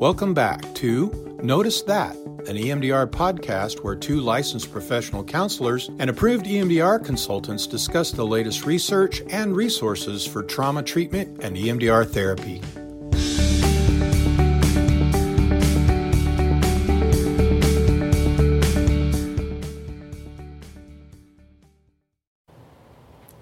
Welcome back to Notice That, an EMDR podcast where two licensed professional counselors and approved EMDR consultants discuss the latest research and resources for trauma treatment and EMDR therapy.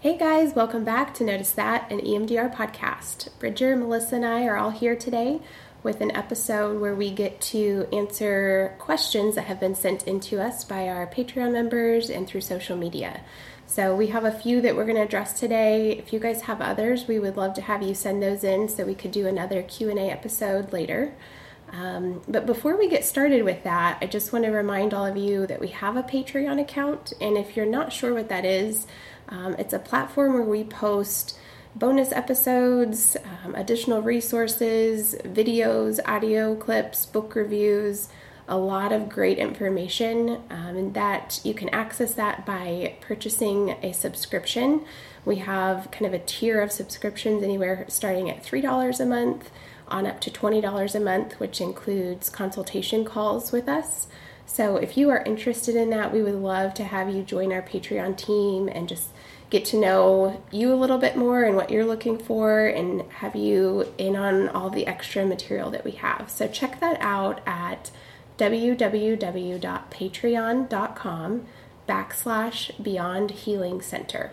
Hey guys, welcome back to Notice That, an EMDR podcast. Bridger, Melissa, and I are all here today with an episode where we get to answer questions that have been sent in to us by our Patreon members and through social media. So we have a few that we're going to address today. If you guys have others, we would love to have you send those in so we could do another Q&A episode later. Um, but before we get started with that, I just want to remind all of you that we have a Patreon account, and if you're not sure what that is, um, it's a platform where we post bonus episodes, um, additional resources, videos, audio clips, book reviews, a lot of great information. Um, and that you can access that by purchasing a subscription. We have kind of a tier of subscriptions anywhere starting at $3 a month on up to $20 a month, which includes consultation calls with us. So if you are interested in that, we would love to have you join our Patreon team and just get to know you a little bit more and what you're looking for and have you in on all the extra material that we have. So check that out at www.patreon.com backslash beyond healing center.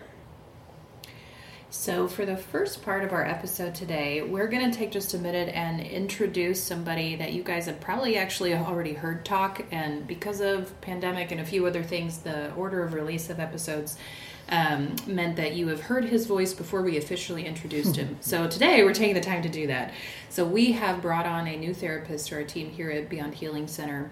So, for the first part of our episode today, we're going to take just a minute and introduce somebody that you guys have probably actually already heard talk. And because of pandemic and a few other things, the order of release of episodes um, meant that you have heard his voice before we officially introduced him. so today we're taking the time to do that. So we have brought on a new therapist to our team here at Beyond Healing Center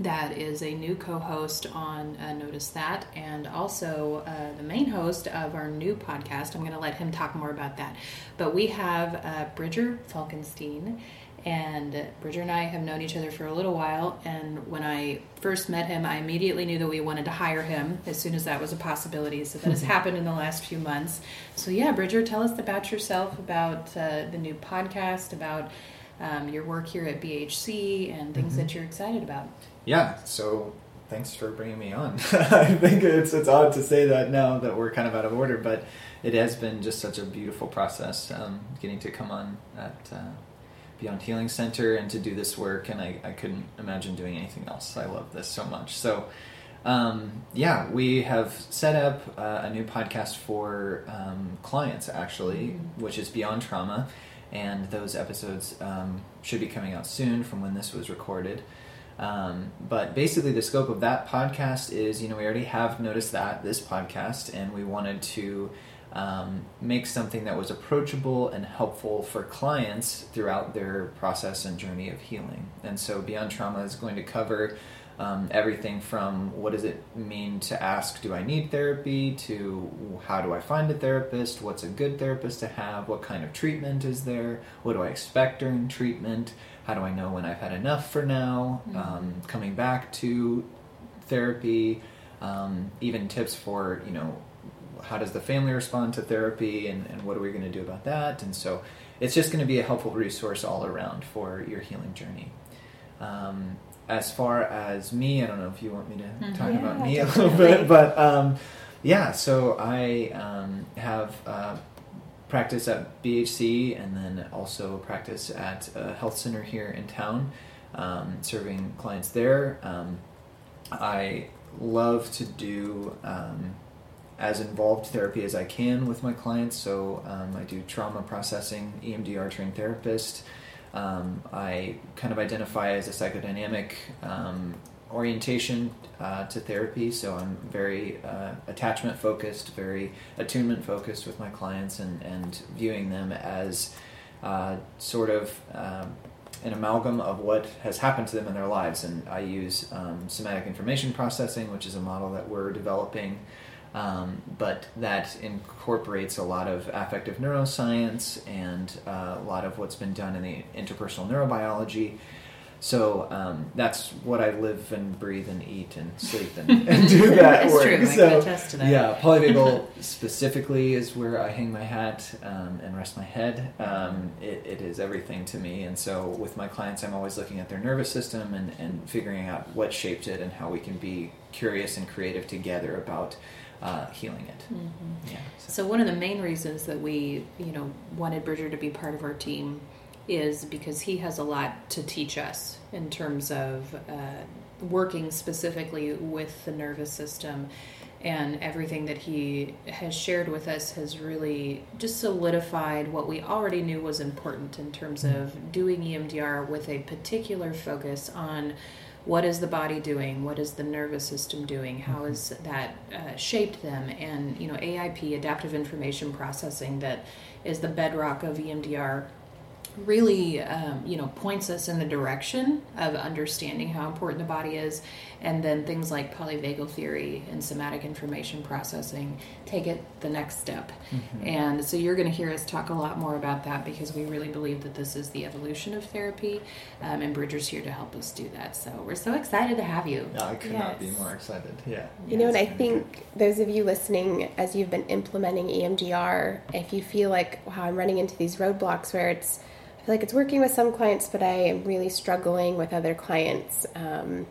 that is a new co-host on uh, Notice That, and also uh, the main host of our new podcast. I'm going to let him talk more about that. But we have uh, Bridger Falkenstein, and Bridger and I have known each other for a little while. And when I first met him, I immediately knew that we wanted to hire him as soon as that was a possibility. So that has happened in the last few months. So yeah, Bridger, tell us about yourself, about uh, the new podcast, about um, your work here at BHC, and things mm-hmm. that you're excited about. Yeah. So thanks for bringing me on. I think it's it's odd to say that now that we're kind of out of order, but it has been just such a beautiful process um, getting to come on at. Uh, Beyond Healing Center and to do this work, and I, I couldn't imagine doing anything else. I love this so much. So, um, yeah, we have set up uh, a new podcast for um, clients actually, mm-hmm. which is Beyond Trauma, and those episodes um, should be coming out soon from when this was recorded. Um, but basically, the scope of that podcast is you know, we already have Notice That this podcast, and we wanted to um, make something that was approachable and helpful for clients throughout their process and journey of healing. And so, Beyond Trauma is going to cover um, everything from what does it mean to ask, do I need therapy, to how do I find a therapist, what's a good therapist to have, what kind of treatment is there, what do I expect during treatment, how do I know when I've had enough for now, mm-hmm. um, coming back to therapy, um, even tips for, you know, how does the family respond to therapy and, and what are we going to do about that? And so it's just going to be a helpful resource all around for your healing journey. Um, as far as me i don't know if you want me to mm-hmm. talk yeah, about me a little bit but um, yeah so i um, have uh, practice at bhc and then also practice at a health center here in town um, serving clients there. Um, i love to do um, as involved therapy as I can with my clients. So um, I do trauma processing, EMDR trained therapist. Um, I kind of identify as a psychodynamic um, orientation uh, to therapy. So I'm very uh, attachment focused, very attunement focused with my clients, and, and viewing them as uh, sort of um, an amalgam of what has happened to them in their lives. And I use um, somatic information processing, which is a model that we're developing um, but that incorporates a lot of affective neuroscience and uh, a lot of what's been done in the interpersonal neurobiology. So um, that's what I live and breathe and eat and sleep and, and do that It's work. true. So can attest to that. yeah, polyvagal specifically is where I hang my hat um, and rest my head. Um, it, it is everything to me, and so with my clients, I'm always looking at their nervous system and, and figuring out what shaped it and how we can be curious and creative together about uh, healing it. Yeah. So one of the main reasons that we, you know, wanted Bridger to be part of our team is because he has a lot to teach us in terms of uh, working specifically with the nervous system. And everything that he has shared with us has really just solidified what we already knew was important in terms of doing EMDR with a particular focus on what is the body doing? What is the nervous system doing? How has that uh, shaped them? And you know aip adaptive information processing that is the bedrock of emdr really um, you know points us in the direction of understanding how important the body is and then things like polyvagal theory and somatic information processing take it the next step and so you're going to hear us talk a lot more about that because we really believe that this is the evolution of therapy um, and bridger's here to help us do that so we're so excited to have you No, I could not be more excited. Yeah. You know, and I it's gonna think those of you listening, as you've been implementing EMDR, if you feel like, wow, I'm running into these roadblocks where it's, I feel like it's working with some clients, but I am really struggling with other clients. Um,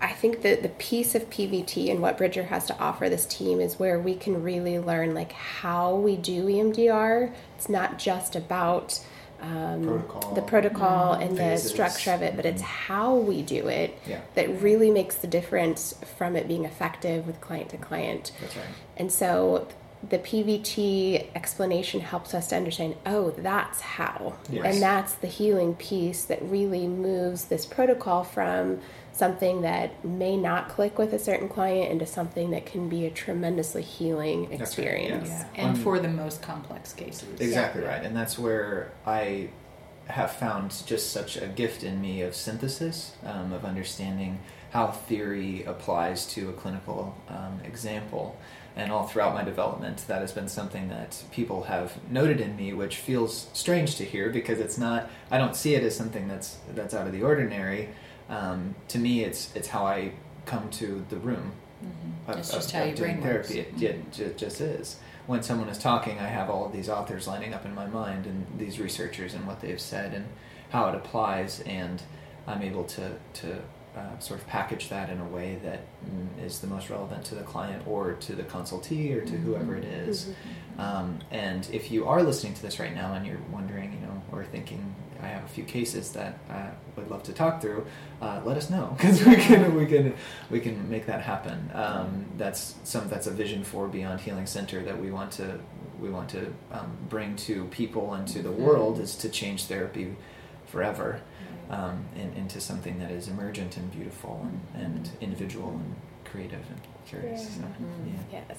I think that the piece of PVT and what Bridger has to offer this team is where we can really learn like how we do EMDR. It's not just about um, Protocol. the protocol and Phases. the structure of it, but it's how we do it Yeah. that really makes the difference from it being effective with client to client. That's right. And so the PVT explanation helps us to understand oh, that's how. Yes. And that's the healing piece that really moves this protocol from something that may not click with a certain client into something that can be a tremendously healing right, experience. yes. and Um, for the most complex cases Exactly right. And that's where I have found just such a gift in me of synthesis, um, of understanding how theory applies to a clinical um, example. And all throughout my development, that has been something that people have noted in me, which feels strange to hear because it's not. I don't see it as something that's that's out of the ordinary. Um, to me, it's it's how I come to the room. Of, It's of- just how of doing therapy. It, it ju- just is when someone is talking, I have all of these authors lining up in my mind and these researchers and what they've said and how it applies, and I'm able to to uh, sort of package that in a way that mm, is the most relevant to the client or to the consultee or to whoever it is. Um, and if you are listening to this right now and you're wondering, you know, or thinking, I have a few cases that I would love to talk through, uh, let us know because we can we can we can make that happen. Um, that's some that's a vision for Beyond Healing Center that we want to we want to um, bring to people and to the world is to change therapy forever um, in, into something that is emergent and beautiful and, and individual and creative and curious. Yeah. So, yeah. Yes.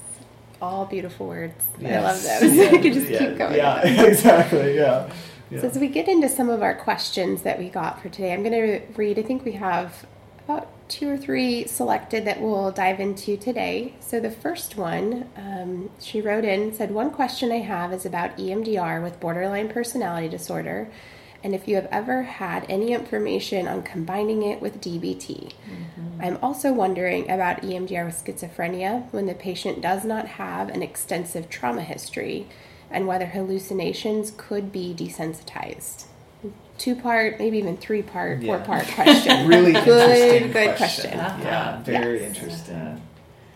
All beautiful words. I love those. Yeah. I could just Yeah. keep going. Yeah, exactly. Yeah. yeah. So as we get into some of our questions that we got for today, I'm going to read. I think we have about two or three selected that we'll dive into today. So the first one, um, she wrote in said, "One question I have is about EMDR with borderline personality disorder, and if you have ever had any information on combining it with DBT. I'm also wondering about EMDR with schizophrenia when the patient does not have an extensive trauma history." and whether hallucinations could be desensitized. Two part, maybe even three part, Yeah. four part question. really good, interesting good question. question. Uh-huh. Yeah, very Yes. interesting.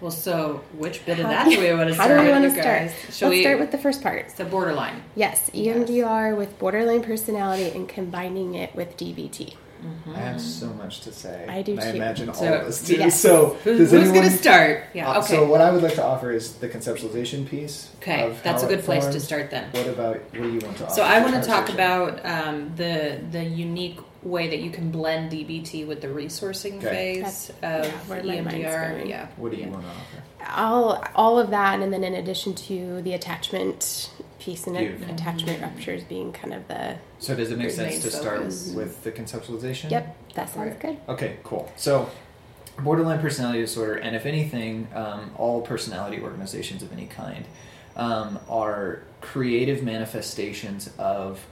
Well, so which bit of that do we want to start? How start do we with, want to start? guys? Let's we start with the first part. the borderline? Yes, EMDR with borderline personality and combining it with DBT. I have so much to say. I do and I too. imagine all So, of us too. yes. So, Who's, who's going to start? Yeah. Uh, okay. So, what I would like to offer is the conceptualization piece. okay, of that's a how it good place to start then. What about what do you want to offer? So I want to talk about um, the the unique way that you can blend DBT with the resourcing Okay. phase That's- of yeah, where my mind's EMDR. Yeah. What do you yeah. want to offer? All, all of that, and then in addition to the attachment piece and Beautiful. attachment ruptures being kind of the. So, does it make sense main to start with the conceptualization? Yep, that sounds good. Okay, cool. So, borderline personality disorder, and if anything, um, all personality organizations of any kind um, are creative manifestations of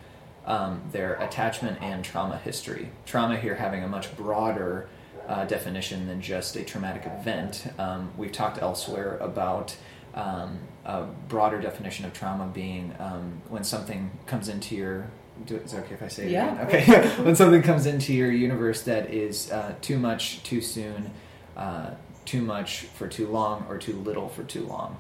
um, their attachment and trauma history. Trauma here having a much broader uh, definition than just a traumatic event. Um, we've talked elsewhere about um, a broader definition of trauma being um, when something comes into your do, is it okay if I say it Yeah. again? Okay. when something comes into your universe that is uh, too much too soon, uh, too much for too long, or too little for too long.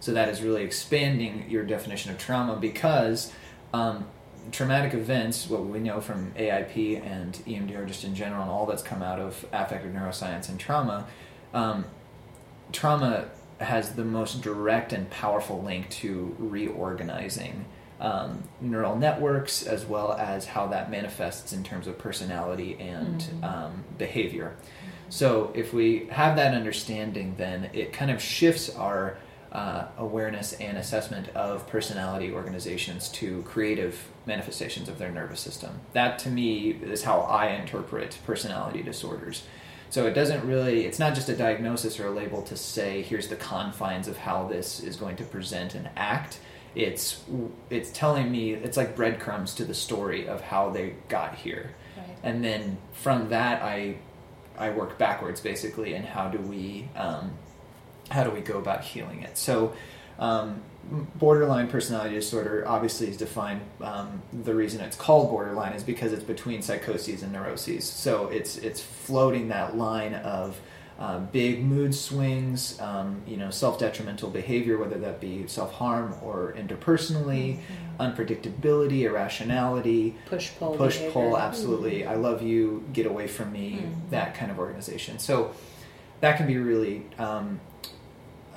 So that is really expanding your definition of trauma because um, traumatic events, what we know from AIP and EMDR just in general, and all that's come out of affective neuroscience and trauma, um, trauma has the most direct and powerful link to reorganizing um, neural networks as well as how that manifests in terms of personality and um, behavior. So, if we have that understanding, then it kind of shifts our uh, awareness and assessment of personality organizations to creative manifestations of their nervous system. That to me is how I interpret personality disorders. So it doesn't really, it's not just a diagnosis or a label to say, here's the confines of how this is going to present and act. It's, it's telling me, it's like breadcrumbs to the story of how they got here. Right. And then from that, I, I work backwards basically, and how do we, um, how do we go about healing it? So, um, borderline personality disorder obviously is defined. Um, the reason it's called borderline is because it's between psychoses and neuroses. So it's it's floating that line of uh, big mood swings, um, you know, self detrimental behavior, whether that be self harm or interpersonally, unpredictability, irrationality, Push pull. push pull absolutely i love you get away from me Mhm. that kind of organization so that can be really um,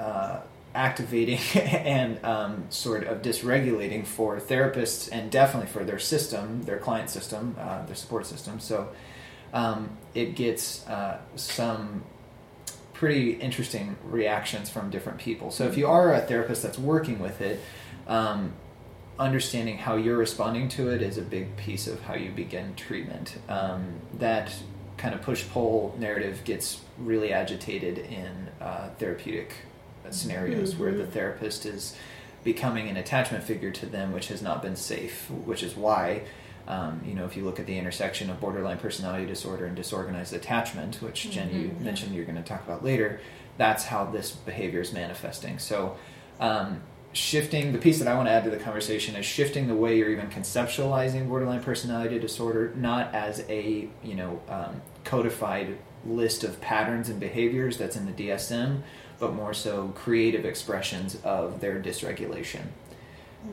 uh, activating and um, sort of dysregulating for therapists and definitely for their system their client system uh, their support system so um, it gets uh, some pretty interesting reactions from different people so if you are a therapist that's working with it um, understanding how you're responding to it is a big piece of how you begin treatment. Um, that kind of push pull narrative gets really agitated in uh, therapeutic scenarios where the therapist is becoming an attachment figure to them, which has not been safe, which is why. Um, you know, if you look at the intersection of borderline personality disorder and disorganized attachment, which Jen you Mhm. mentioned you're going to talk about later, that's how this behavior is manifesting. So, um, shifting the piece that I want to add to the conversation is shifting the way you're even conceptualizing borderline personality disorder, not as a you know um, codified list of patterns and behaviors that's in the DSM, but more so creative expressions of their dysregulation.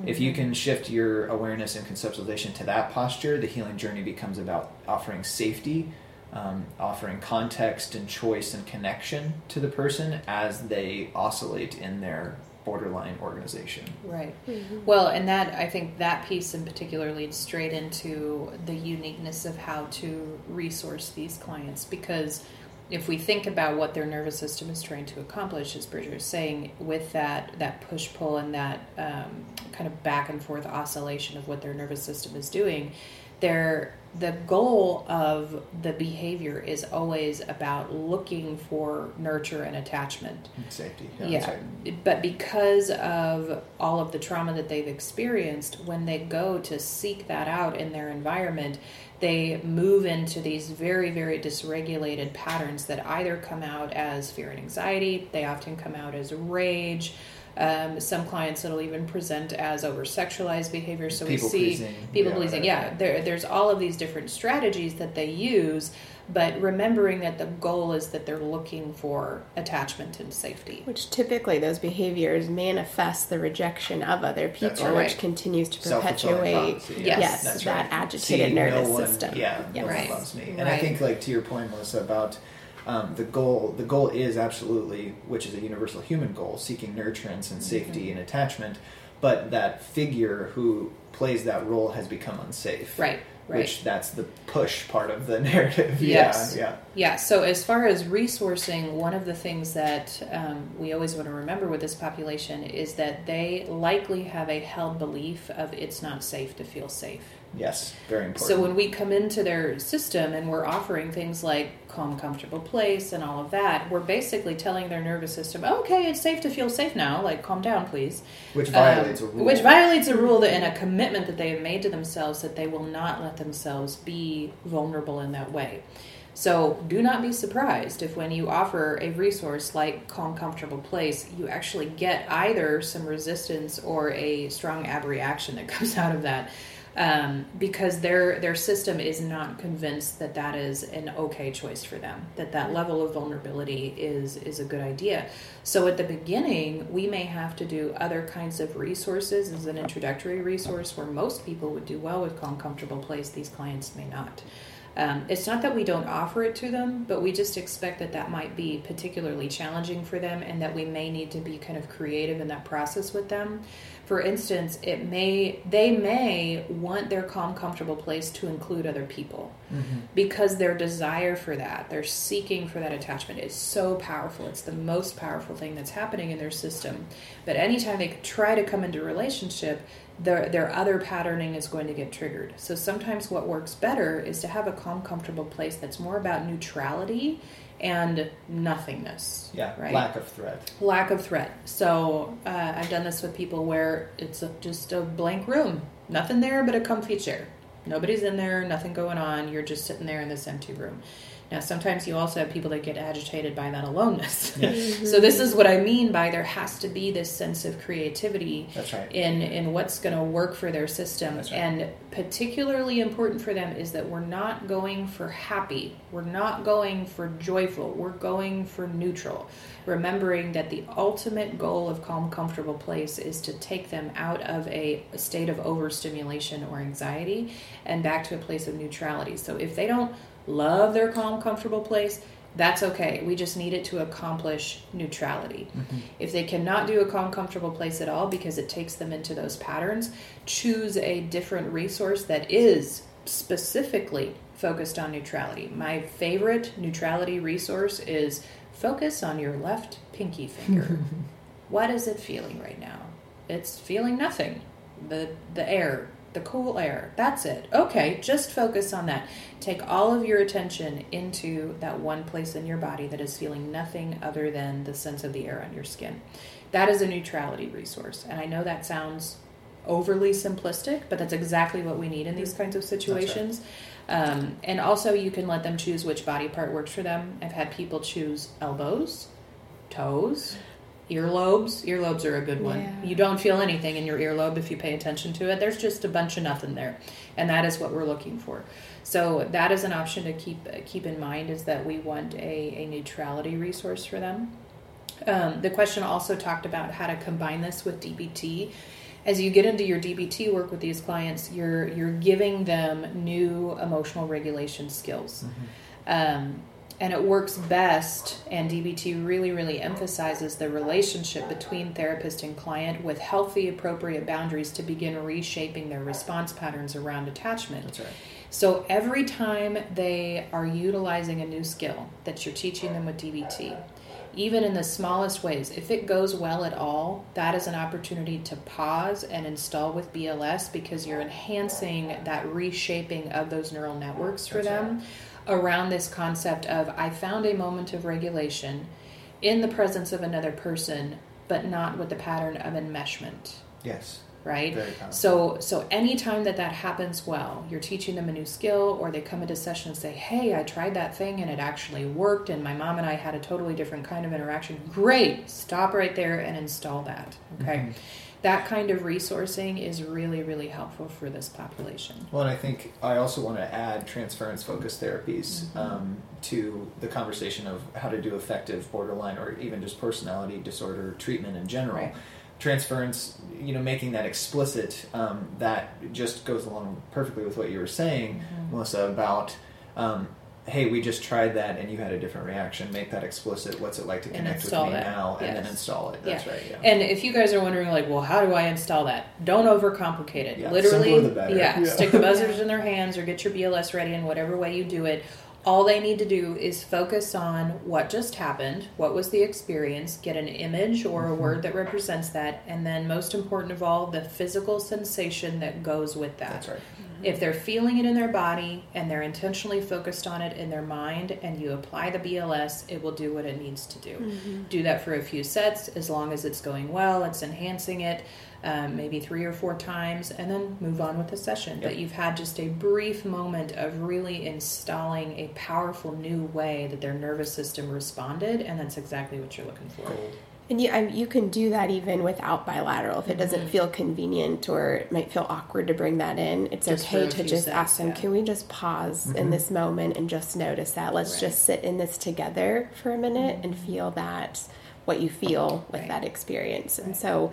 If you can shift your awareness and conceptualization to that posture, the healing journey becomes about offering safety, um, offering context and choice and connection to the person as they oscillate in their borderline organization. Right. Well, and that I think that piece in particular leads straight into the uniqueness of how to resource these clients because if we think about what their nervous system is trying to accomplish, as Bridger is saying, with that that push pull and that um, kind of back and forth oscillation of what their nervous system is doing, their the goal of the behavior is always about looking for nurture and attachment Safety. yeah, sorry. but because of all of the trauma that they've experienced, when they go to seek that out in their environment, they move into these very, very dysregulated patterns that either come out as fear and anxiety, they often come out as rage. Um, some clients it'll even present as over sexualized behavior. So People we see pleasing, people yeah, pleasing. right. Yeah, there, there's all of these different strategies that they use, but remembering that the goal is that they're looking for attachment and safety. Which typically those behaviors manifest the rejection of other people, right. which continues to perpetuate Yes. yes, that right. agitated Seeing nervous no one- system. Yeah, no Yes. one Right. loves me. And I think, like to your point, Melissa, about um, the goal. The goal is absolutely, which is a universal human goal, seeking nurturance and safety Mm-hmm. and attachment. But that figure who plays that role has become unsafe. Right, right. Which that's the push part of the narrative. Yes. Yeah, yeah. Yeah, so as far as resourcing, one of the things that um, we always want to remember with this population is that they likely have a held belief of it's not safe to feel safe. Yes, very important. So when we come into their system and we're offering things like calm, comfortable place and all of that, we're basically telling their nervous system, okay, it's safe to feel safe now. Like, calm down, please. which violates Um, a rule. Which violates a rule that, and a commitment that they have made to themselves that they will not let themselves be vulnerable in that way. So do not be surprised if when you offer a resource like Calm Comfortable Place, you actually get either some resistance or a strong abreaction that comes out of that. Um, because their their system is not convinced that that is an okay choice for them, that that level of vulnerability is is a good idea. So at the beginning, we may have to do other kinds of resources as an introductory resource where most people would do well with Calm Comfortable Place. These clients may not. Um, it's not that we don't offer it to them, but we just expect that that might be particularly challenging for them and that we may need to be kind of creative in that process with them. For instance, it may they may want their calm, comfortable place to include other people mm-hmm. because their desire for that, their seeking for that attachment is so powerful. It's the most powerful thing that's happening in their system. But anytime they try to come into a relationship, their their other patterning is going to get triggered. So sometimes what works better is to have a calm, comfortable place that's more about neutrality and nothingness. yeah, right lack of threat. lack of threat. So uh, I've done this with people where it's a, just a blank room, nothing there but a comfy chair. Nobody's in there, nothing going on. You're just sitting there in this empty room. Now, sometimes you also have people that get agitated by that aloneness. so this is what I mean by there has to be this sense of creativity right. in in what's going to work for their system right. and particularly important for them is that we're not going for happy we're not going for joyful we're going for neutral remembering that the ultimate goal of calm comfortable place is to take them out of a state of overstimulation or anxiety and back to a place of neutrality so if they don't love their calm comfortable place that's okay. We just need it to accomplish neutrality. Mm-hmm. If they cannot do a calm, comfortable place at all because it takes them into those patterns, choose a different resource that is specifically focused on neutrality. My favorite neutrality resource is focus on your left pinky finger. what is it feeling right now? It's feeling nothing. The the air, the cool air. That's it. Okay, just focus on that. Take all of your attention into that one place in your body that is feeling nothing other than the sense of the air on your skin. That is a neutrality resource. And I know that sounds overly simplistic, but that's exactly what we need in these kinds of situations. Um, and also, you can let them choose which body part works for them. I've had people choose elbows, toes, earlobes. Earlobes are a good one. Yeah. You don't feel anything in your earlobe if you pay attention to it. There's just a bunch of nothing there, and that is what we're looking for. So that is an option to keep keep in mind is that we want a, a neutrality resource for them. Um, the question also talked about how to combine this with DBT. As you get into your DBT work with these clients, you're you're giving them new emotional regulation skills, um, and it works best. And DBT really really emphasizes the relationship between therapist and client with healthy, appropriate boundaries to begin reshaping their response patterns around attachment. That's right. So every time they are utilizing a new skill that you're teaching them with DBT, even in the smallest ways, if it goes well at all, that is an opportunity to pause and install with BLS because you're enhancing that reshaping of those neural networks for That's them around this concept of I found a moment of regulation in the presence of another person, but not with the pattern of enmeshment Yes. right? Very. So so anytime that that happens well, you're teaching them a new skill or they come into session and say, "Hey, I tried that thing and it actually worked and my mom and I had a totally different kind of interaction." Great. Stop right there and install that. Okay? Mm-hmm. That kind of resourcing is really really helpful for this population. Well, and I think I also want to add transference focused therapies Mm-hmm. um, to the conversation of how to do effective borderline or even just personality disorder treatment in general. Right. Transference, you know, making that explicit, um, that just goes along perfectly with what you were saying, Mm-hmm. Melissa, about. Um, Hey, we just tried that and you had a different reaction. Make that explicit. What's it like to connect with me that. now? And then install it. That's Yeah. right. Yeah. And if you guys are wondering, like, well, how do I install that? Don't overcomplicate it. Yeah, Literally, the better. yeah, Yeah. stick the buzzers in their hands or get your BLS ready in whatever way you do it. All they need to do is focus on what just happened, what was the experience, get an image or Mm-hmm. a word that represents that, and then, most important of all, the physical sensation that goes with that. That's right. If they're feeling it in their body and they're intentionally focused on it in their mind and you apply the BLS, it will do what it needs to do. Mm-hmm. Do that for a few sets as long as it's going well, it's enhancing it. Um, maybe three or four times, and then move on with the session. Yep. But you've had just a brief moment of really installing a powerful new way that their nervous system responded, and that's exactly what you're looking for. And you, I, you can do that even without bilateral. If it doesn't Mm-hmm. feel convenient or it might feel awkward to bring that in, it's Just okay to just secs, ask them, yeah. can we just pause in this moment and just notice that? Let's Right. just sit in this together for a minute and feel that, what you feel with Right. that experience. And so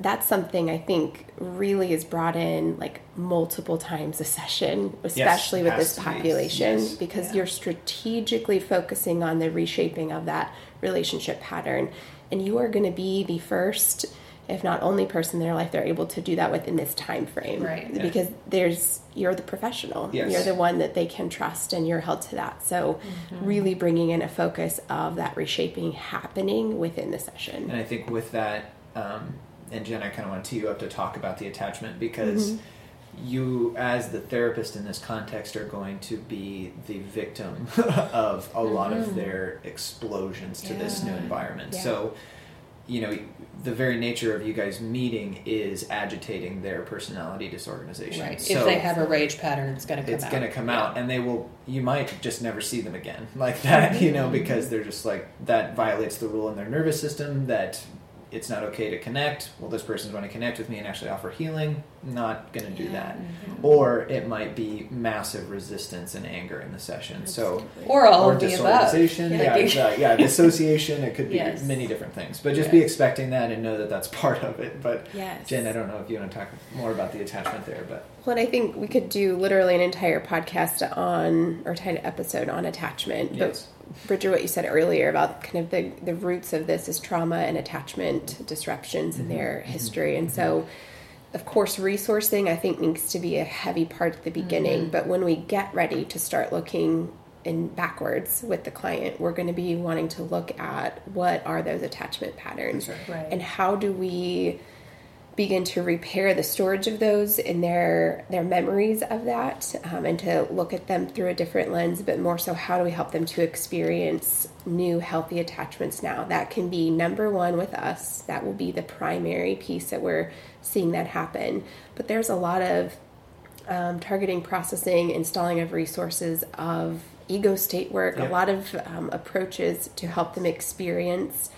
that's something I think really is brought in like multiple times a session, especially with this to be. population, Yes. because Yeah. you're strategically focusing on the reshaping of that relationship pattern. And you are going to be the first, if not only person in their life they're able to do that within this time frame. Right. Yeah. Because there's you're the professional. Yes. You're the one that they can trust and you're held to that. So Mm-hmm. really bringing in a focus of that reshaping happening within the session. And. I think with that, um, and Jen, I kind of want to tee you up to talk about the attachment because Mm-hmm. You, as the therapist in this context, are going to be the victim of a lot of their explosions to this new environment. Mm-hmm. Yeah. So, you know, the very nature of you guys meeting is agitating their personality disorganization. Right. So if they have a rage pattern, it's going to come it's out. going to come out and they will you might just never see them again like that you Mm-hmm. know because they're just like that violates the rule in their nervous system that it's not okay to connect well this person's going to connect with me and actually offer healing not going to do that Mm-hmm. or it might be massive resistance and anger in the session so Or all or of the above. disorganization yeah Like- yeah, yeah dissociation it could be Yes. many different things but just Yeah. be expecting that and know that that's part of it but Yes. jen i don't know if you want to talk more about the attachment there but Well, I think we could do literally an entire podcast on, or entire episode on attachment. Yes. But Bridger, what you said earlier about kind of the, the roots of this is trauma and attachment disruptions in mm-hmm. their mm-hmm. history. And mm-hmm. so, of course, resourcing I think needs to be a heavy part at the beginning. But when we get ready to start looking in backwards with the client, we're going to be wanting to look at what are those attachment patterns. Right. and how do we begin to repair the storage of those in their their memories of that um, and to look at them through a different lens but more so how do we help them to experience new healthy attachments now? That can be number one with us. That will be the primary piece that we're seeing that happen. But there's a lot of um, targeting processing installing of resources of ego state work Yeah. a lot of um, approaches to help them experience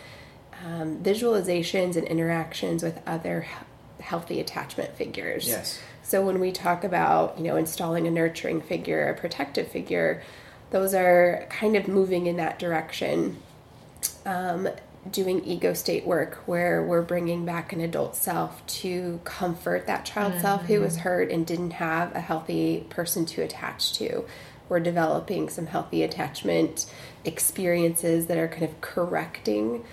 um, visualizations and interactions with other he- healthy attachment figures. yes So when we talk about, you know, installing a nurturing figure, a protective figure, those are kind of moving in that direction. Um, doing ego state work where we're bringing back an adult self to comfort that child self who was hurt and didn't have a healthy person to attach to. We're developing some healthy attachment experiences that are kind of correcting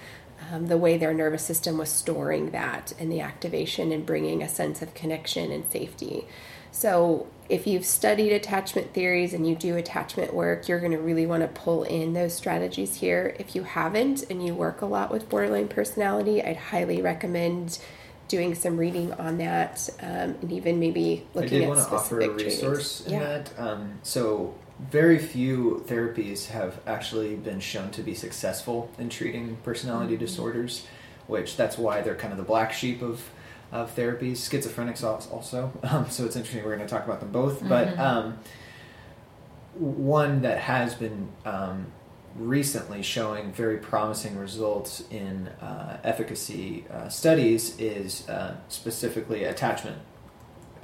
um, the way their nervous system was storing that and the activation and bringing a sense of connection and safety. So, if you've studied attachment theories and you do attachment work, you're going to really want to pull in those strategies here. If you haven't and you work a lot with borderline personality, I'd highly recommend doing some reading on that um, and even maybe looking I did at want to offer a resource in Yeah. that. Um, so, very few therapies have actually been shown to be successful in treating personality Mm-hmm. disorders, which that's why they're kind of the black sheep of of therapies. Schizophrenics als- also. Um, so it's interesting. We're going to talk about them both, but um, one that has been um, recently showing very promising results in uh, efficacy uh, studies is uh, specifically attachment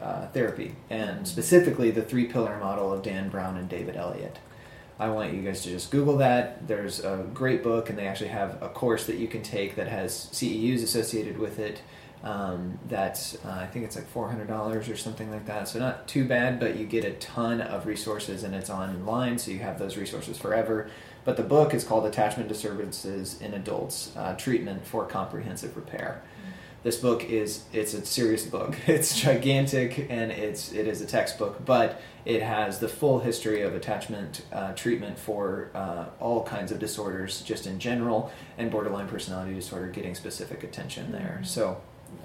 uh, therapy, and specifically the three pillar model of Dan Brown and David Elliott. I want you guys to just Google that. There's a great book, and they actually have a course that you can take that has CEUs associated with it. Um, that's uh, I think it's like four hundred dollars or something like that. So not too bad, but you get a ton of resources, and it's online, so you have those resources forever. But the book is called Attachment Disturbances in Adults: uh, Treatment for Comprehensive Repair this book is it's a serious book it's gigantic and it's it is a textbook but it has the full history of attachment uh, treatment for uh, all kinds of disorders just in general and borderline personality disorder getting specific attention there so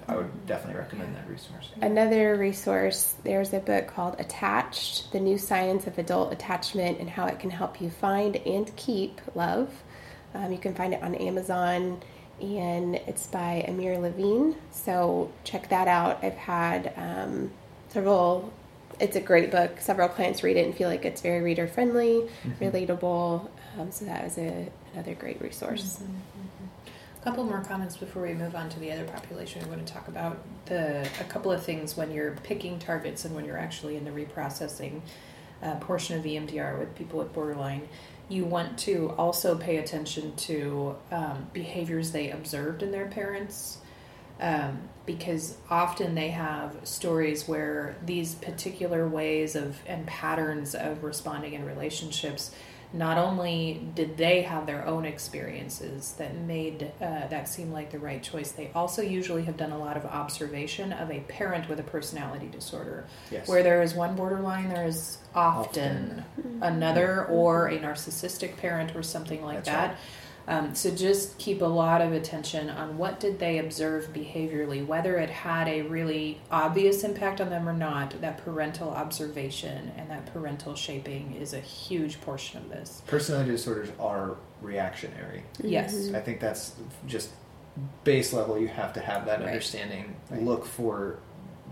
I would definitely recommend that resource. Another resource there's a book called Attached The New Science of Adult Attachment and How It Can Help You Find and Keep Love. Um, you can find it on Amazon and it's by Amir Levine. So check that out. I've had um, several, it's a great book. Several clients read it and feel like it's very reader friendly, mm-hmm. relatable. Um, so that was a, another great resource. Mm-hmm couple more comments before we move on to the other population. I want to talk about the a couple of things when you're picking targets and when you're actually in the reprocessing uh, portion of EMDR with people with borderline. You want to also pay attention to um, behaviors they observed in their parents. Um, because often they have stories where these particular ways of and patterns of responding in relationships not only did they have their own experiences that made uh, that seem like the right choice, they also usually have done a lot of observation of a parent with a personality disorder. Yes. Where there is one borderline, there is often, often. another, or a narcissistic parent, or something like That's that. Right um, so just keep a lot of attention on what did they observe behaviorally, whether it had a really obvious impact on them or not. That parental observation and that parental shaping is a huge portion of this. Personality disorders are reactionary. Yes, mm-hmm. I think that's just base level. You have to have that right. understanding. Right. Look for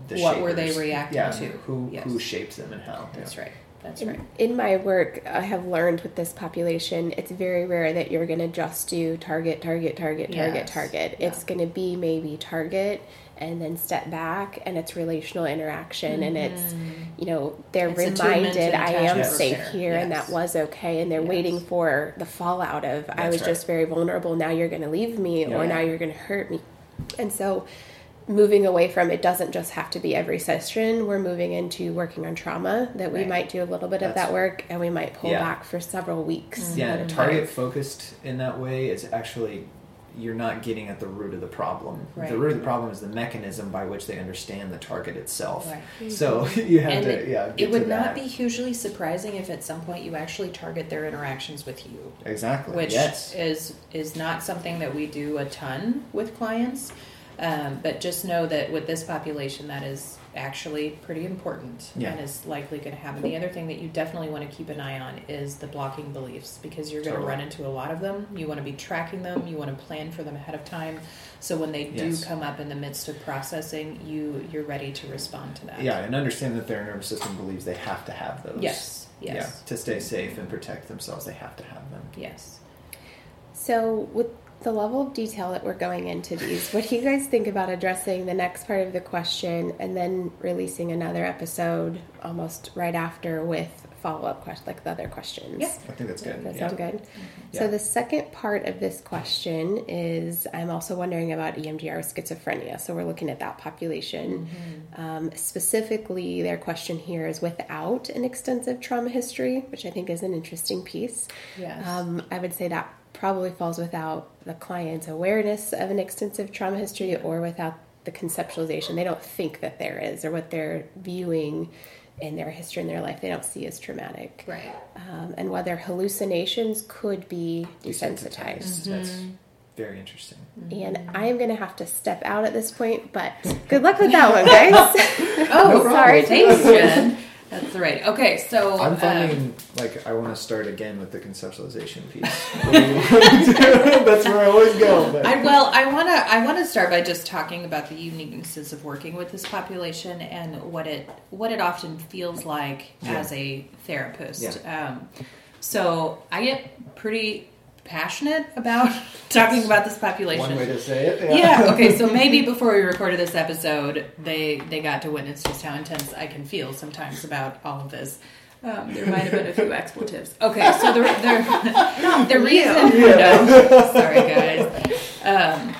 the what shapers. were they reacting yeah, to? Who yes. who shapes them and how? That's yeah. right. That's in, right. In my work, I have learned with this population, it's very rare that you're going to just do target, target, target, target, yes. target. Yeah. It's going to be maybe target and then step back and it's relational interaction mm-hmm. and it's mm-hmm. you know they're it's reminded i am safe here yes. and that was okay and they're yes. waiting for the fallout of That's i was right. just very vulnerable now you're going to leave me yeah. or now you're going to hurt me and so moving away from it doesn't just have to be every session. We're moving into working on trauma that we right. might do a little bit That's, of that work and we might pull yeah. back for several weeks. Mm-hmm. Yeah, target focused in that way is actually you're not getting at the root of the problem. Right. The root of the problem is the mechanism by which they understand the target itself. Right. So you have and to, it, yeah. it would not be hugely surprising if at some point you actually target their interactions with you. Exactly. Which yes. is is not something that we do a ton with clients. Um, but just know that with this population, that is actually pretty important yeah. and is likely going to happen. The other thing that you definitely want to keep an eye on is the blocking beliefs because you're going totally. to run into a lot of them. You want to be tracking them, you want to plan for them ahead of time. So when they yes. do come up in the midst of processing, you you're ready to respond to that. Yeah, and understand that their nervous system believes they have to have those. Yes. Yes. Yeah, to stay safe and protect themselves, they have to have them. Yes. So with the level of detail that we're going into these, what do you guys think about addressing the next part of the question and then releasing another episode almost right after with follow up questions, like the other questions? Yeah, I think that's good. That yeah. sound good? Mm-hmm. Yeah. So the second part of this question is I'm also wondering about EMDR with schizophrenia. So we're looking at that population. Mm-hmm. Um, specifically, their question here is without an extensive trauma history, which I think is an interesting piece. Yes. Um, I would say that probably falls without the client's awareness of an extensive trauma history or without the conceptualization. They don't think that there is, or what they're viewing in their history in their life they don't see as traumatic. Right. Um, and whether hallucinations could be desensitized. desensitized. Mm-hmm. That's very interesting. And I am going to have to step out at this point, but good luck with that one, guys. oh, no sorry. Thanks, Jen. That's right. Okay, so I'm uh, finding like I want to start again with the conceptualization piece. That's where I always go. But. I well, I want to I want to start by just talking about the uniquenesses of working with this population and what it what it often feels like yeah. as a therapist. Yeah. Um, so I get pretty passionate about talking about this population. One way to say it. Yeah. yeah. Okay. So maybe before we recorded this episode, they they got to witness just how intense I can feel sometimes about all of this. Um, there might have been a few expletives. Okay, so the the, the reason. No, sorry, guys. Um,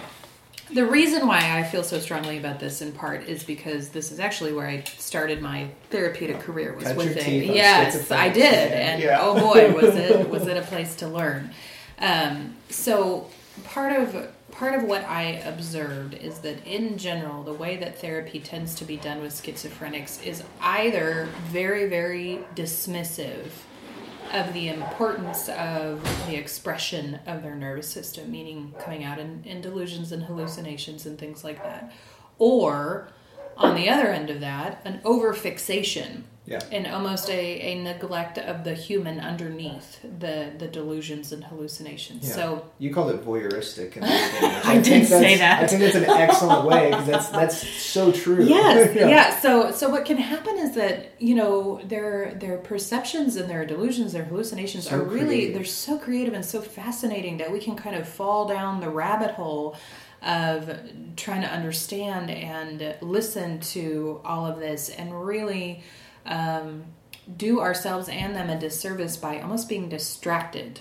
the reason why I feel so strongly about this, in part, is because this is actually where I started my therapeutic career. Was Cut with it. Yes, I did, and yeah. oh boy, was it was it a place to learn. Um, so part of part of what I observed is that in general, the way that therapy tends to be done with schizophrenics is either very, very dismissive of the importance of the expression of their nervous system, meaning coming out in, in delusions and hallucinations and things like that, or on the other end of that, an overfixation Yeah. and almost a, a neglect of the human underneath the, the delusions and hallucinations. Yeah. So you called it voyeuristic. The I did say that. I think that's an excellent way because that's that's so true. yes Yeah. yeah. so so what can happen is that you know their their perceptions and their delusions their hallucinations So are really creative. they're so creative and so fascinating that we can kind of fall down the rabbit hole of trying to understand and listen to all of this and really um, do ourselves and them a disservice by almost being distracted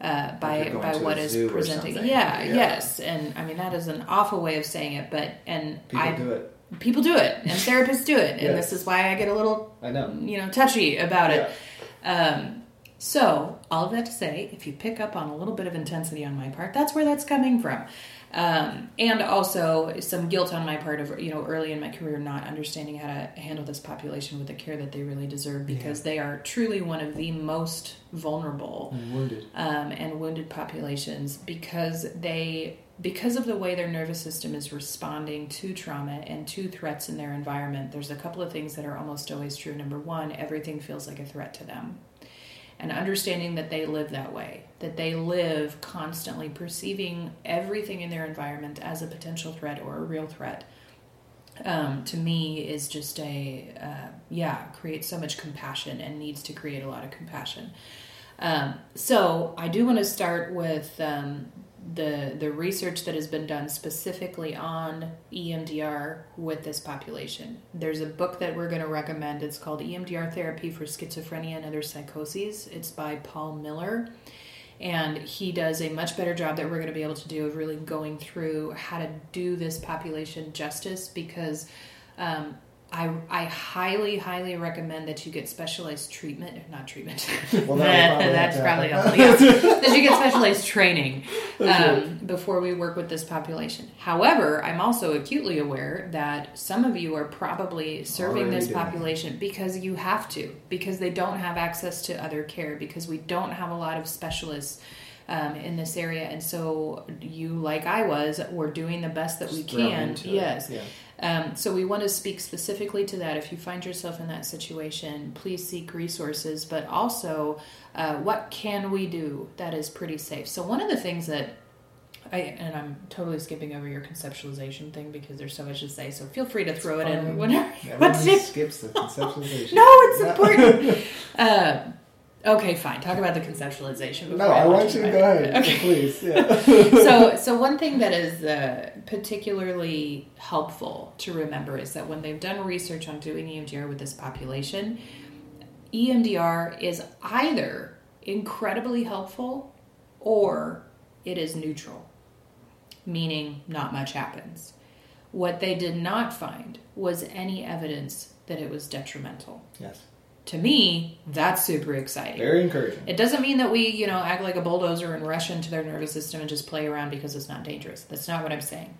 uh, by by what is presenting. Yeah, Yeah. yes, and I mean that is an awful way of saying it, but and People I do it. people do it and therapists do it and Yes. this is why i get a little I know. you know touchy about it um, so all of that to say if you pick up on a little bit of intensity on my part that's where that's coming from um, and also some guilt on my part of you know early in my career not understanding how to handle this population with the care that they really deserve because they are truly one of the most vulnerable and Wounded. um, and wounded populations because they because of the way their nervous system is responding to trauma and to threats in their environment there's a couple of things that are almost always true. Number one everything feels like a threat to them and understanding that they live that way that they live constantly perceiving everything in their environment as a potential threat or a real threat um, to me is just a uh, yeah creates so much compassion and needs to create a lot of compassion. Um, so I do want to start with um, the the research that has been done specifically on EMDR with this population. There's a book that we're going to recommend. It's called EMDR Therapy for Schizophrenia and Other Psychoses. It's by Paul Miller. And he does a much better job that we're going to be able to do of really going through how to do this population justice because um, I, I highly, highly recommend that you get specialized treatment, not treatment. Well, that that's probably helpful. Yeah. that you get specialized training um, before we work with this population. However, I'm also acutely aware that some of you are probably serving Already this doing population because you have to, because they don't have access to other care, because we don't have a lot of specialists. Um, in this area, and so you, like I was, were doing the best that we Just thrown can. Yes, Yeah. Um, so we want to speak specifically to that. If you find yourself in that situation, please seek resources, but also uh, what can we do that is pretty safe. So one of the things that I and I'm totally skipping over your conceptualization thing because there's so much to say. So feel free to throw it in whenever. Everyone skips the conceptualization. No, it's important. uh, okay, fine. Talk about the conceptualization. No, before I want you to go ahead. Okay. Please. Yeah. so, so one thing that is uh, particularly helpful to remember is that when they've done research on doing EMDR with this population, EMDR is either incredibly helpful or it is neutral, meaning not much happens. What they did not find was any evidence that it was detrimental. yes. To me, that's super exciting. Very encouraging. It doesn't mean that we, you know, act like a bulldozer and rush into their nervous system and just play around because it's not dangerous. That's not what I'm saying.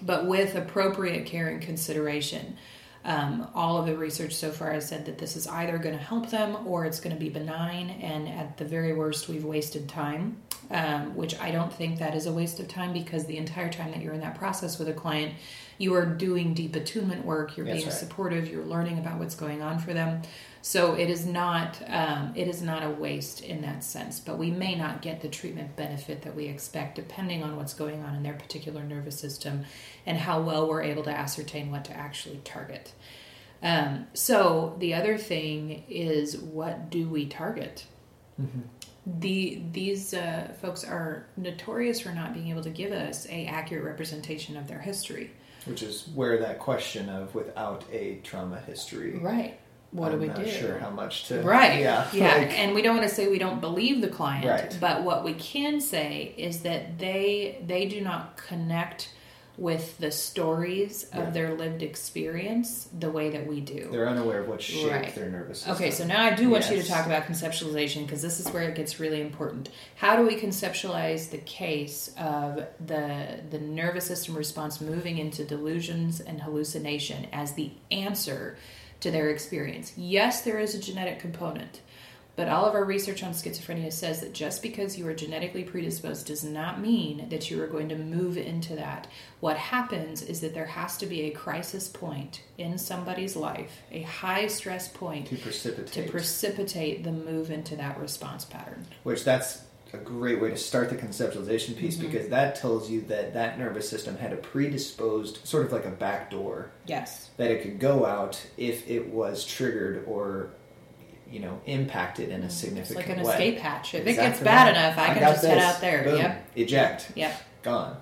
But with appropriate care and consideration, um, all of the research so far has said that this is either going to help them or it's going to be benign, and at the very worst, we've wasted time. Um, which I don't think that is a waste of time because the entire time that you're in that process with a client, you are doing deep attunement work. You're That's being right. supportive. You're learning about what's going on for them. So it is not um, it is not a waste in that sense. But we may not get the treatment benefit that we expect, depending on what's going on in their particular nervous system and how well we're able to ascertain what to actually target. Um, so the other thing is, what do we target? The these uh, folks are notorious for not being able to give us a accurate representation of their history. Which is where that question of without a trauma history. Right. What I'm do we not do? sure how much to. Right. Yeah. Yeah. like- and we don't want to say we don't believe the client, Right. but what we can say is that they they do not connect with the stories of their lived experience the way that we do. they're unaware of what shaped Right. their nervous system. Okay, so now I do want you to talk about conceptualization because this is where it gets really important. How do we conceptualize the case of the the nervous system response moving into delusions and hallucination as the answer to their experience? Yes, there is a genetic component, But all of our research on schizophrenia says that just because you are genetically predisposed does not mean that you are going to move into that. What happens is that there has to be a crisis point in somebody's life, a high stress point to precipitate. to precipitate the move into that response pattern. Which that's a great way to start the conceptualization piece Mm-hmm. because that tells you that that nervous system had a predisposed, sort of like a back door, Yes. that it could go out if it was triggered or, you know, impacted in a significant way. It's like an way. escape hatch. If it gets bad enough, I, can got just head out there. Boom. Yep. Eject. Yep. Gone.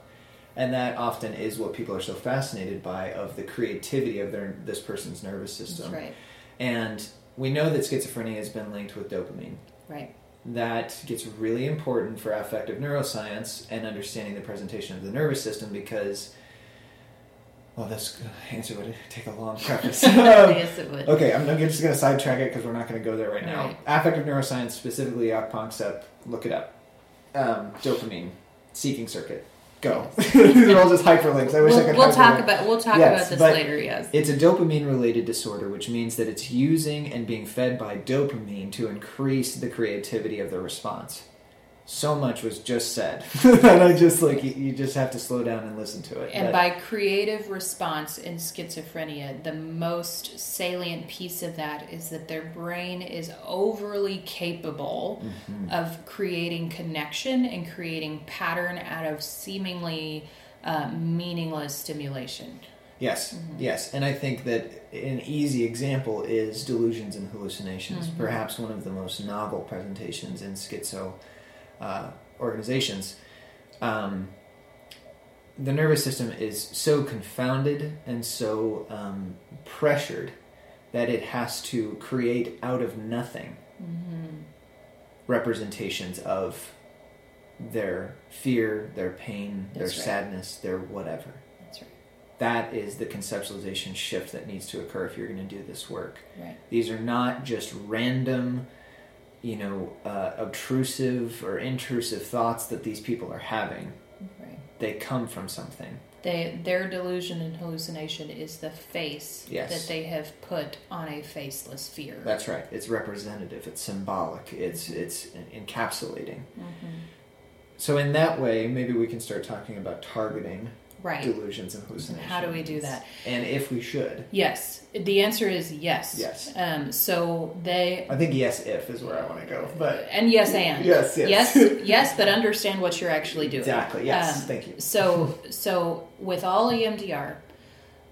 And that often is what people are so fascinated by of the creativity of their this person's nervous system. That's right. And we know that schizophrenia has been linked with dopamine. Right. That gets really important for affective neuroscience and understanding the presentation of the nervous system because, well, this answer would take a long preface. Um, yes, it would. Okay, I'm just going to sidetrack it because we're not going to go there right now. Right. Affective neuroscience, specifically Jaak Panksepp, look it up. Um, dopamine, seeking circuit, go. These are all just hyperlinks. I wish I We'll, could. we'll talk about we'll talk Yes, about this later. Yes. It's a dopamine related disorder, which means that it's using and being fed by dopamine to increase the creativity of the response. So much was just said that I just like you, you just have to slow down and listen to it. And But- by creative response in schizophrenia, the most salient piece of that is that their brain is overly capable Mm-hmm. of creating connection and creating pattern out of seemingly uh, meaningless stimulation. Yes, Mm-hmm. yes, and I think that an easy example is delusions and hallucinations. Mm-hmm. Perhaps one of the most novel presentations in schizo uh, organizations. Um, the nervous system is so confounded and so um, pressured that it has to create out of nothing Mm-hmm. representations of their fear, their pain, their right. sadness, their whatever That's right. that is the conceptualization shift that needs to occur if you're going to do this work. Right. These are not just random, you know, uh, obtrusive or intrusive thoughts that these people are having. Right. They come from something. They, their delusion and hallucination is the face Yes. that they have put on a faceless fear. That's right. It's representative. It's symbolic. It's it's encapsulating. Mm-hmm. So in that way, maybe we can start talking about targeting right. delusions and hallucinations. How do we do that? And if we should, Yes. The answer is yes. Yes. Um, so they I think yes, if is where I want to go. But and yes and Yes, yes. yes yes, but understand what you're actually doing. exactly, yes. Um, thank you. So so with all EMDR,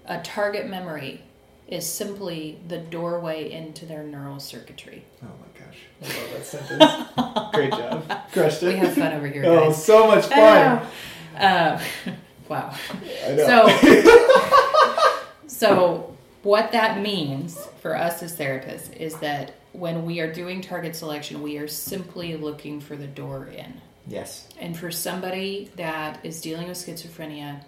a target memory is simply the doorway into their neural circuitry. Oh my gosh. I love that sentence. Great job. Crushed it. We have fun over here, Oh, so much fun. Uh, wow. So, so what that means for us as therapists is that when we are doing target selection, we are simply looking for the door in. yes. And for somebody that is dealing with schizophrenia,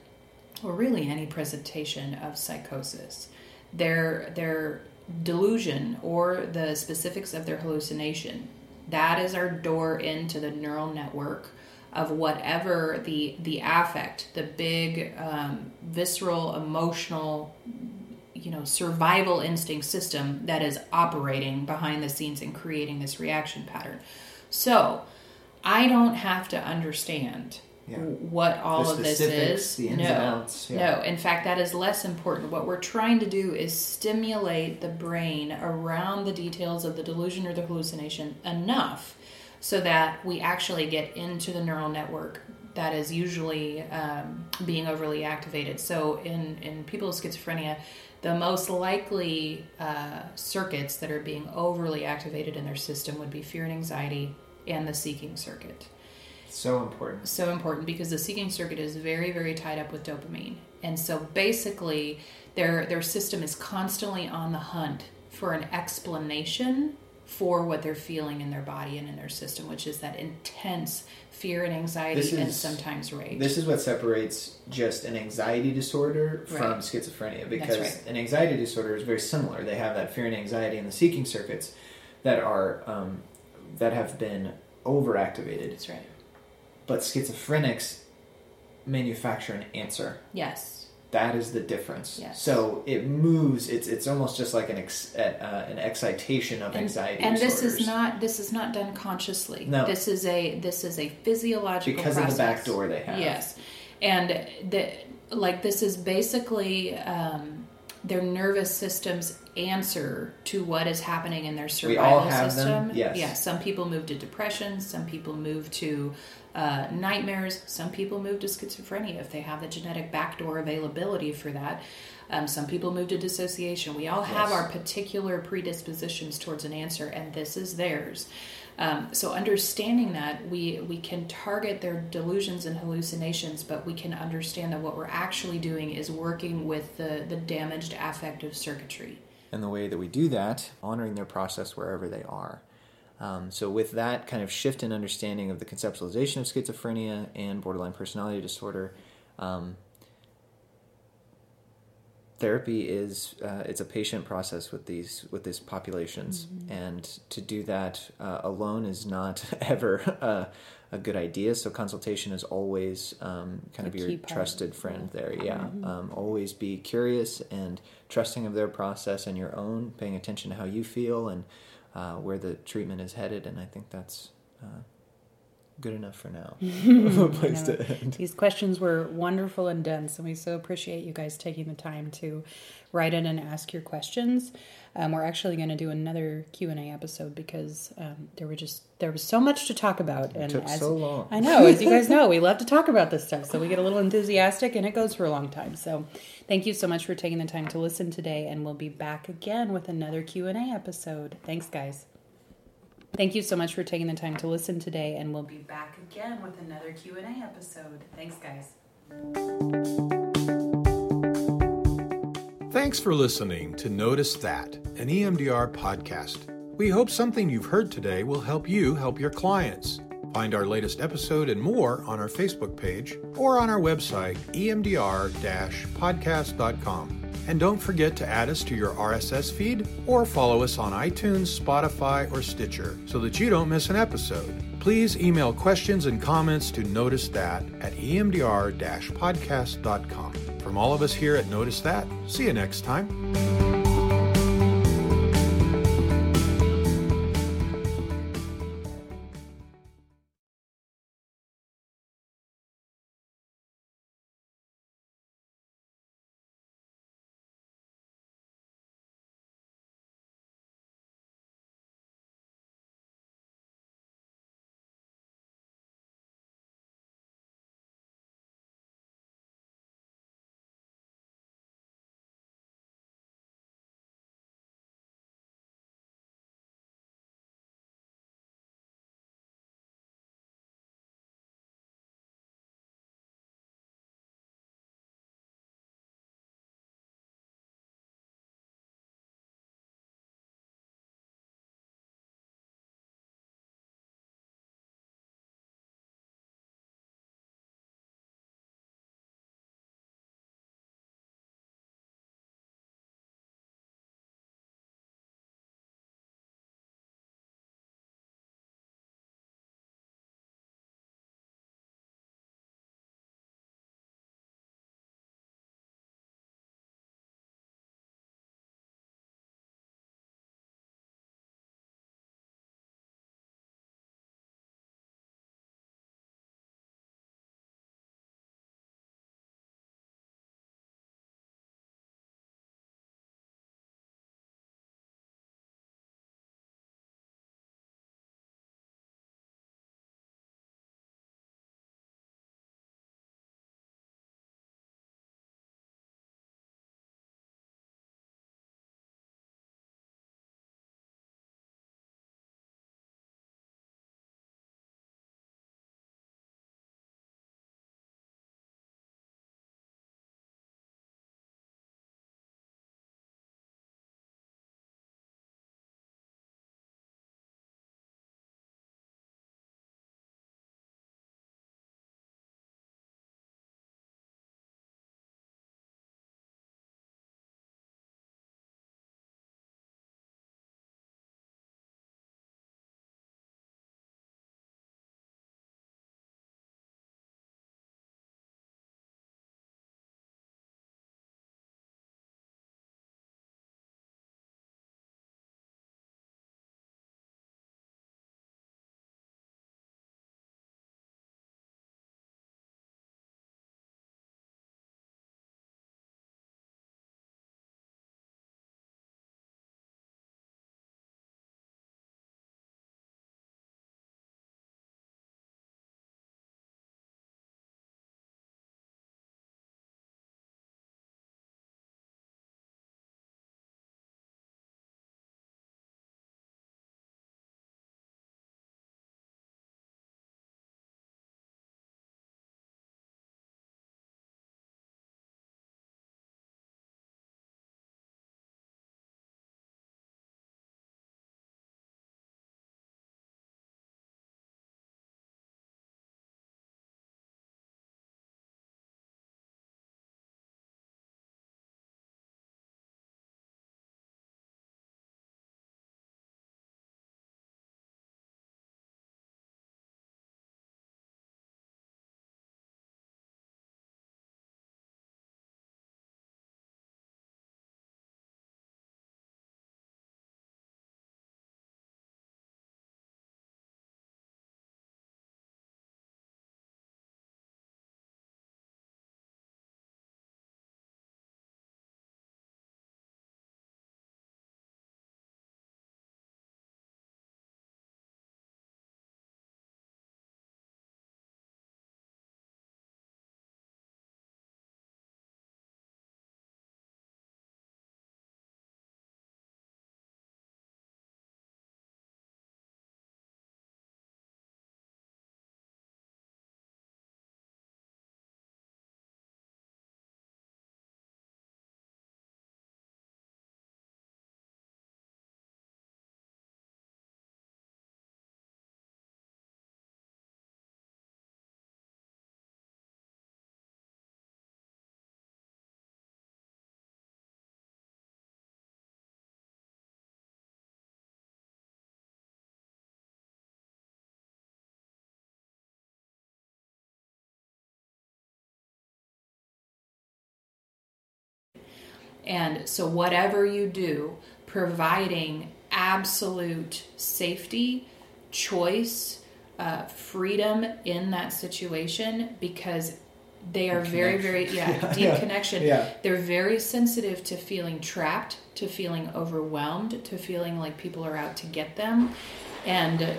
or really any presentation of psychosis, their their delusion or the specifics of their hallucination, that is our door into the neural network of whatever the the affect, the big um, visceral emotional you know survival instinct system that is operating behind the scenes and creating this reaction pattern. So, I don't have to understand Yeah. what all The of this is. the ins no, and outs, yeah. no. In fact, that is less important. What we're trying to do is stimulate the brain around the details of the delusion or the hallucination enough so that we actually get into the neural network that is usually um, being overly activated. So, in, in people with schizophrenia, the most likely uh, circuits that are being overly activated in their system would be fear and anxiety and the seeking circuit So important. so important because the seeking circuit is very very tied up with dopamine and so basically their their system is constantly on the hunt for an explanation for what they're feeling in their body and in their system which is that intense fear and anxiety This and sometimes rage This is what separates just an anxiety disorder from Right. schizophrenia because right. an anxiety disorder is very similar. They have that fear and anxiety in the seeking circuits that are um, that have been overactivated. that's right But schizophrenics manufacture an answer. yes that is the difference. Yes. So it moves. It's it's almost just like an ex, uh, an excitation of and, anxiety. and this is not this is not done consciously. No. This is a this is a physiological because process. of the back door they have. Yes, and the like this is basically um, their nervous system's answer to what is happening in their We all survival have them, system. yes. Yeah. Some people move to depression. Some people move to uh, nightmares. Some people move to schizophrenia if they have the genetic backdoor availability for that. Um, some people move to dissociation. We all have Yes. our particular predispositions towards an answer, and this is theirs. Um, so understanding that we we can target their delusions and hallucinations, but we can understand that what we're actually doing is working with the the damaged affective circuitry. and the way that we do that, honoring their process wherever they are. Um, so, with that kind of shift in understanding of the conceptualization of schizophrenia and borderline personality disorder, um, therapy is uh, it's a patient process with these with these populations, and to do that uh, alone is not ever a, a good idea. So, consultation is always um, kind of your part. trusted friend there. Yeah, um, always be curious and trusting of their process and your own, paying attention to how you feel and uh, where the treatment is headed. And I think that's uh, good enough for now. a place know. to end. These questions were wonderful and dense, and we so appreciate you guys taking the time to write in and ask your questions. Um, we're actually going to do another Q and A episode because um, there were just there was so much to talk about, and took as, so long. I know, as you guys know, we love to talk about this stuff, so we get a little enthusiastic, and it goes for a long time. So, thank you so much for taking the time to listen today, and we'll be back again with another Q and A episode. Thanks, guys. Thank you so much for taking the time to listen today, and we'll be back again with another Q and A episode. Thanks, guys. Thanks for listening to Notice That, an EMDR podcast. We hope something you've heard today will help you help your clients. Find our latest episode and more on our Facebook page or on our website, E emdr podcast.com. And don't forget to add us to your RSS feed or follow us on iTunes, Spotify, or Stitcher so that you don't miss an episode. Please email questions and comments to Notice That at E emdr podcast.com. From all of us here at Notice That, see you next time. And so, whatever you do, providing absolute safety, choice, uh, freedom in that situation because they are very, very, yeah, Yeah, deep yeah, connection. yeah. They're very sensitive to feeling trapped, to feeling overwhelmed, to feeling like people are out to get them. And